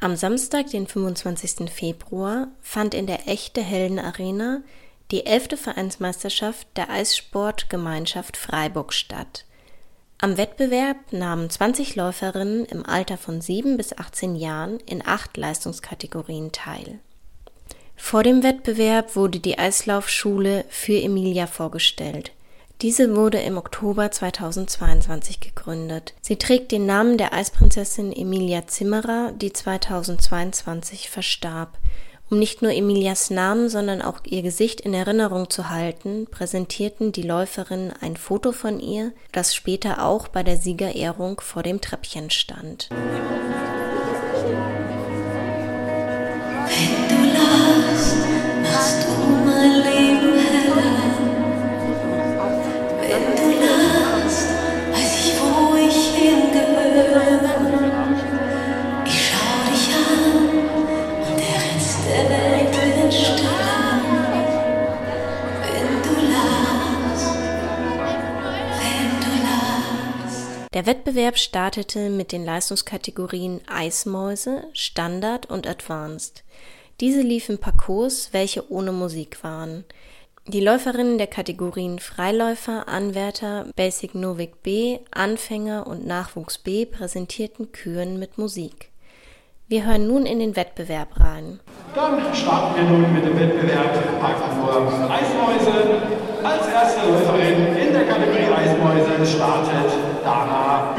Am Samstag, den 25. Februar, fand in der Echte Helden Arena die elfte Vereinsmeisterschaft der Eissportgemeinschaft Freiburg statt. Am Wettbewerb nahmen 20 Läuferinnen im Alter von 7 bis 18 Jahren in acht Leistungskategorien teil. Vor dem Wettbewerb wurde die Eislaufschule für Emilia vorgestellt. Diese wurde im Oktober 2022 gegründet. Sie trägt den Namen der Eisprinzessin Emilia Zimmerer, die 2022 verstarb. Um nicht nur Emilias Namen, sondern auch ihr Gesicht in Erinnerung zu halten, präsentierten die Läuferinnen ein Foto von ihr, das später auch bei der Siegerehrung vor dem Treppchen stand. Wenn Der Wettbewerb startete mit den Leistungskategorien Eismäuse, Standard und Advanced. Diese liefen Parcours, welche ohne Musik waren. Die Läuferinnen der Kategorien Freiläufer, Anwärter, Basic Novik B, Anfänger und Nachwuchs B präsentierten Küren mit Musik. Wir hören nun in den Wettbewerb rein. Dann starten wir nun mit dem Wettbewerb Parkour Eismäuse. Als erste Läuferin in der Kategorie Eismäuse startet Dana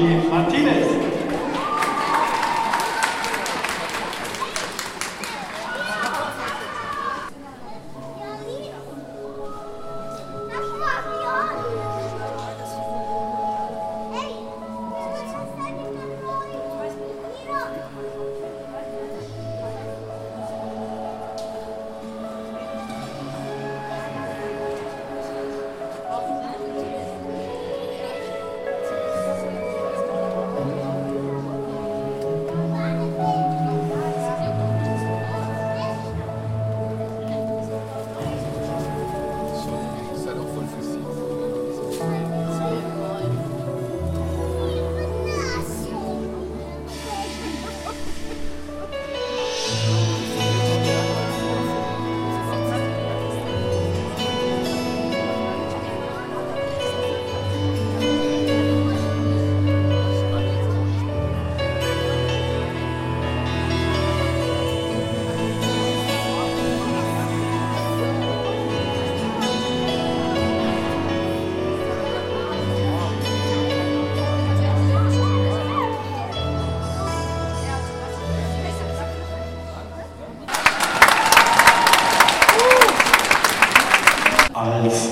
Yeah. Als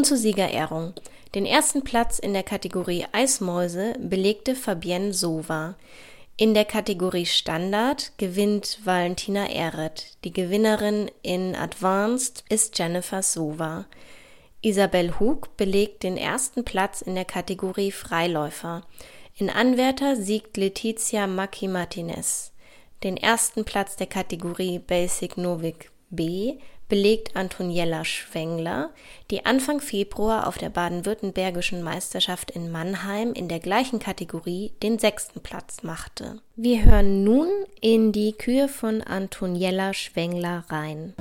nun zur Siegerehrung. Den ersten Platz in der Kategorie Eismäuse belegte Fabienne Sova. In der Kategorie Standard gewinnt Valentina Ehret. Die Gewinnerin in Advanced ist Jennifer Sova. Isabel Hug belegt den ersten Platz in der Kategorie Freiläufer. In Anwärter siegt Letizia Macchi Martinez. Den ersten Platz der Kategorie Basic Novik B belegt Antoniella Schwengler, die Anfang Februar auf der baden-württembergischen Meisterschaft in Mannheim in der gleichen Kategorie den sechsten Platz machte. Wir hören nun in die Kühe von Antoniella Schwengler rein.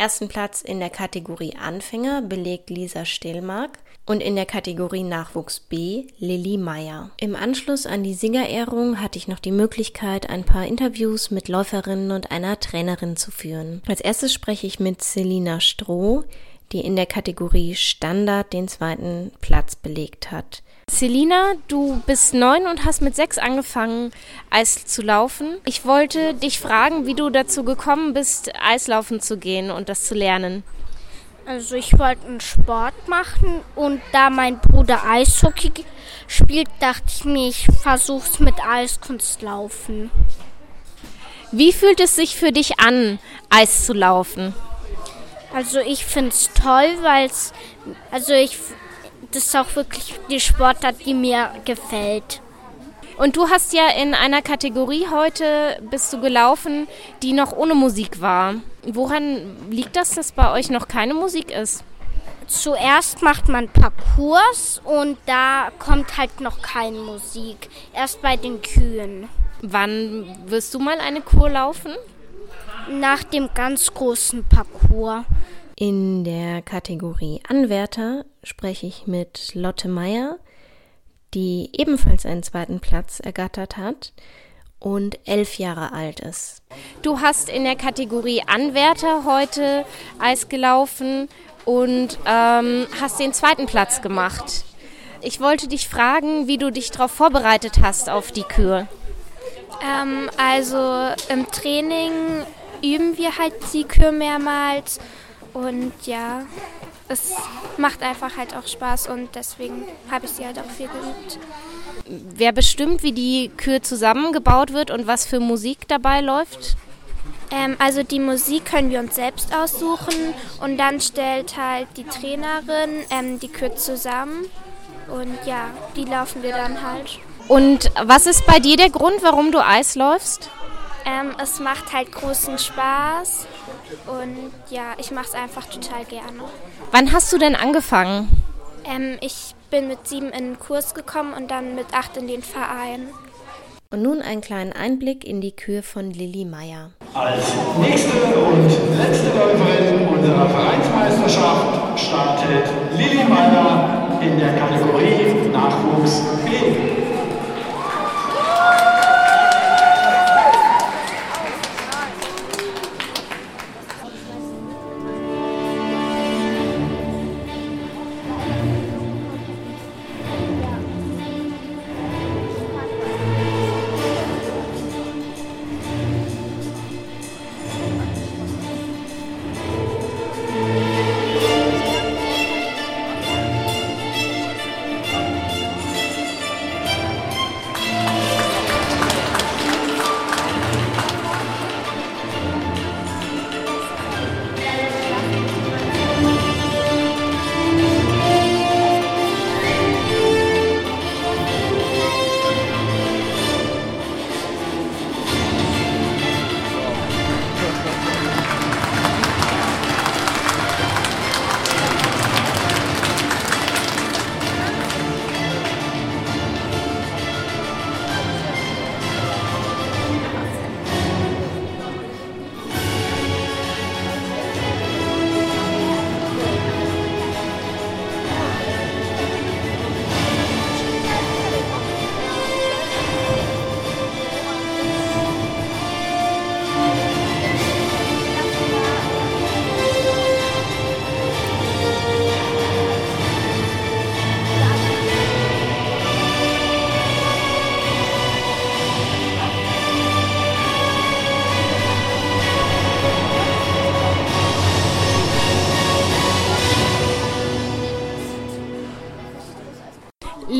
Ersten Platz in der Kategorie Anfänger belegt Lisa Stillmark und in der Kategorie Nachwuchs B Lilly Meyer. Im Anschluss an die Siegerehrung hatte ich noch die Möglichkeit, ein paar Interviews mit Läuferinnen und einer Trainerin zu führen. Als erstes spreche ich mit Selina Stroh, die in der Kategorie Standard den zweiten Platz belegt hat. Selina, du bist neun und hast mit sechs angefangen, Eis zu laufen. Ich wollte dich fragen, wie du dazu gekommen bist, Eislaufen zu gehen und das zu lernen. Also ich wollte einen Sport machen und da mein Bruder Eishockey spielt, dachte ich mir, ich versuch's mit Eiskunstlaufen. Wie fühlt es sich für dich an, Eis zu laufen? Also ich find's toll, weil's also ich das ist auch wirklich die Sportart, die mir gefällt. Und du hast ja in einer Kategorie heute bist du gelaufen, die noch ohne Musik war. Woran liegt das, dass bei euch noch keine Musik ist? Zuerst macht man Parcours und da kommt halt noch keine Musik. Erst bei den Kühen. Wann wirst du mal eine Kur laufen? Nach dem ganz großen Parcours. In der Kategorie Anwärter spreche ich mit Lotte Meyer, die ebenfalls einen zweiten Platz ergattert hat und elf Jahre alt ist. Du hast in der Kategorie Anwärter heute Eis gelaufen und ähm, hast den zweiten Platz gemacht. Ich wollte dich fragen, wie du dich darauf vorbereitet hast auf die Kür. Ähm, also im Training üben wir halt die Kür mehrmals und ja, es macht einfach halt auch Spaß und deswegen habe ich sie halt auch viel geübt. Wer bestimmt, wie die Kür zusammengebaut wird und was für Musik dabei läuft? Ähm, also die Musik können wir uns selbst aussuchen und dann stellt halt die Trainerin ähm, die Kür zusammen Und ja, die laufen wir dann halt. Und was ist bei dir der Grund, warum du Eis läufst? Ähm, es macht halt großen Spaß und ja, ich mache es einfach total gerne. Wann hast du denn angefangen? Ähm, ich bin mit sieben in den Kurs gekommen und dann mit acht in den Verein. Und nun einen kleinen Einblick in die Kür von Lilly Meyer. Als nächste und letzte Läuferin unserer Vereinsmeisterschaft startet Lilly Meyer in der Kategorie Nachwuchs B.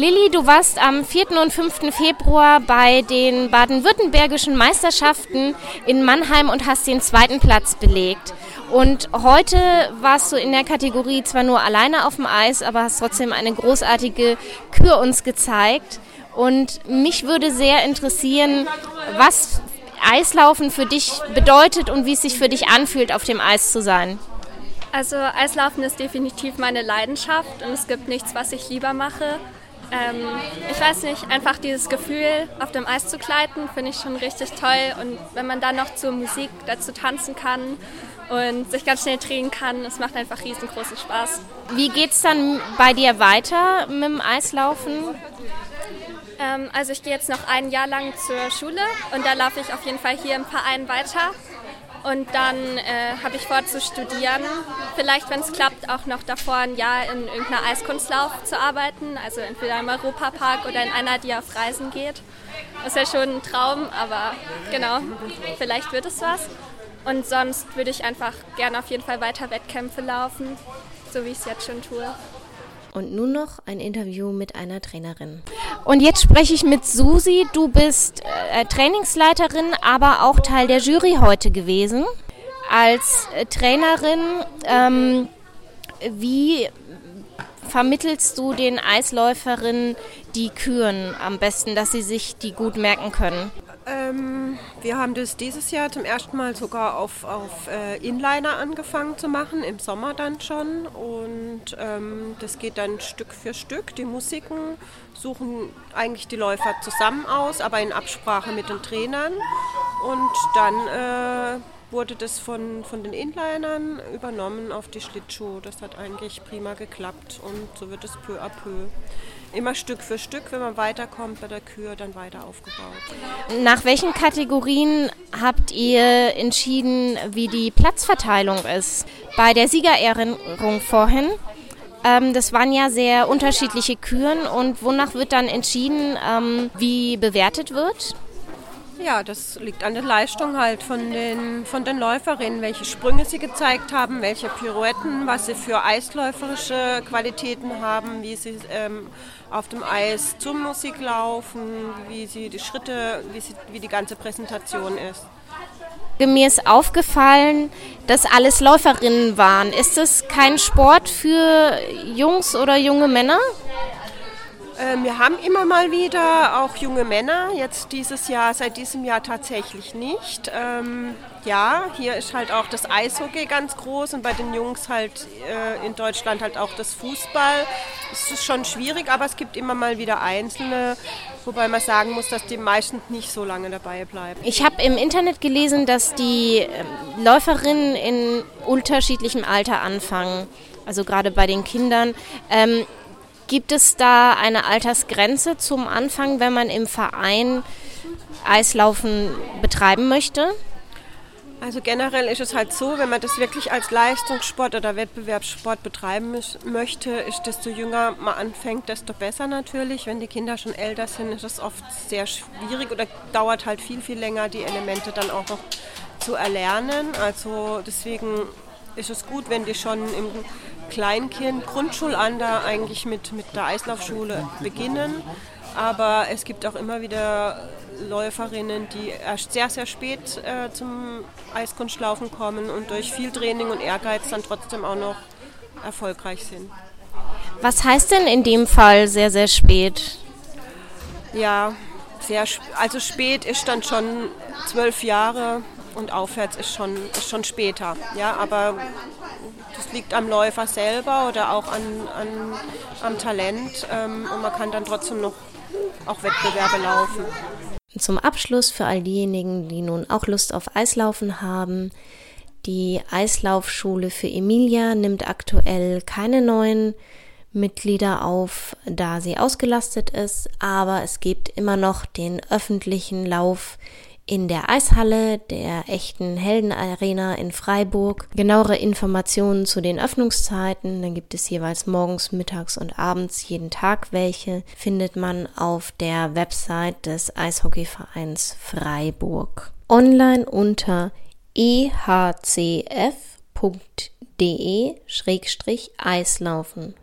Lilly, du warst am 4. und 5. Februar bei den baden-württembergischen Meisterschaften in Mannheim und hast den zweiten Platz belegt. Und heute warst du in der Kategorie zwar nur alleine auf dem Eis, aber hast trotzdem eine großartige Kür uns gezeigt. Und mich würde sehr interessieren, was Eislaufen für dich bedeutet und wie es sich für dich anfühlt, auf dem Eis zu sein. Also Eislaufen ist definitiv meine Leidenschaft und es gibt nichts, was ich lieber mache. Ähm, ich weiß nicht, einfach dieses Gefühl, auf dem Eis zu gleiten, finde ich schon richtig toll. Und wenn man dann noch zur Musik dazu tanzen kann und sich ganz schnell drehen kann, es macht einfach riesengroßen Spaß. Wie geht es dann bei dir weiter mit dem Eislaufen? Ähm, also ich gehe jetzt noch ein Jahr lang zur Schule und da laufe ich auf jeden Fall hier im Verein weiter. Und dann äh, habe ich vor zu studieren. Vielleicht, wenn es klappt, auch noch davor ein Jahr in irgendeiner Eiskunstlauf zu arbeiten. Also entweder im Europapark oder in einer, die auf Reisen geht. Das ist ja schon ein Traum, aber genau, vielleicht wird es was. Und sonst würde ich einfach gerne auf jeden Fall weiter Wettkämpfe laufen, so wie ich es jetzt schon tue. Und nun noch ein Interview mit einer Trainerin. Und jetzt spreche ich mit Susi. Du bist äh, Trainingsleiterin, aber auch Teil der Jury heute gewesen. Als äh, Trainerin, ähm, wie vermittelst du den Eisläuferinnen die Küren am besten, dass sie sich die gut merken können? Ähm, wir haben das dieses Jahr zum ersten Mal sogar auf, auf äh, Inliner angefangen zu machen, im Sommer dann schon. Und ähm, das geht dann Stück für Stück. Die Musiken suchen eigentlich die Läufer zusammen aus, aber in Absprache mit den Trainern. Und dann äh, wurde das von, von den Inlinern übernommen auf die Schlittschuhe. Das hat eigentlich prima geklappt und so wird es peu à peu immer Stück für Stück, wenn man weiterkommt bei der Kür, dann weiter aufgebaut. Nach welchen Kategorien habt ihr entschieden, wie die Platzverteilung ist? Bei der Siegerehrung vorhin, ähm, das waren ja sehr unterschiedliche Küren und wonach wird dann entschieden, ähm, wie bewertet wird? Ja, das liegt an der Leistung halt von den, von den Läuferinnen, welche Sprünge sie gezeigt haben, welche Pirouetten, was sie für eisläuferische Qualitäten haben, wie sie ähm, auf dem Eis zur Musik laufen, wie sie die Schritte, wie, sie, wie die ganze Präsentation ist. Mir ist aufgefallen, dass alles Läuferinnen waren. Ist das kein Sport für Jungs oder junge Männer? Ähm, wir haben immer mal wieder auch junge Männer, jetzt dieses Jahr, seit diesem Jahr tatsächlich nicht. Ähm, ja, hier ist halt auch das Eishockey ganz groß und bei den Jungs halt äh, in Deutschland halt auch das Fußball. Es ist schon schwierig, aber es gibt immer mal wieder Einzelne, wobei man sagen muss, dass die meisten nicht so lange dabei bleiben. Ich habe im Internet gelesen, dass die ähm, Läuferinnen in unterschiedlichem Alter anfangen, also gerade bei den Kindern. Ähm, Gibt es da eine Altersgrenze zum Anfang, wenn man im Verein Eislaufen betreiben möchte? Also generell ist es halt so, wenn man das wirklich als Leistungssport oder Wettbewerbssport betreiben möchte, ist desto jünger man anfängt, desto besser natürlich. Wenn die Kinder schon älter sind, ist es oft sehr schwierig oder dauert halt viel, viel länger, die Elemente dann auch noch zu erlernen. Also deswegen ist es gut, wenn die schon im Kleinkind, Grundschulalter eigentlich mit, mit der Eislaufschule beginnen. Aber es gibt auch immer wieder Läuferinnen, die erst sehr, sehr spät äh, zum Eiskunstlaufen kommen und durch viel Training und Ehrgeiz dann trotzdem auch noch erfolgreich sind. Was heißt denn in dem Fall sehr, sehr spät? Ja, sehr, also spät ist dann schon zwölf Jahre und aufwärts ist schon, ist schon später. Ja, aber das liegt am Läufer selber oder auch an, an am Talent ähm, und man kann dann trotzdem noch auch Wettbewerbe laufen. Zum Abschluss für all diejenigen, die nun auch Lust auf Eislaufen haben. Die Eislaufschule für Emilia nimmt aktuell keine neuen Mitglieder auf, da sie ausgelastet ist, aber es gibt immer noch den öffentlichen Lauf in der Eishalle der echten Heldenarena in Freiburg. Genauere Informationen zu den Öffnungszeiten, dann gibt es jeweils morgens, mittags und abends jeden Tag welche, findet man auf der Website des Eishockeyvereins Freiburg. Online unter ehcf.de Eislaufen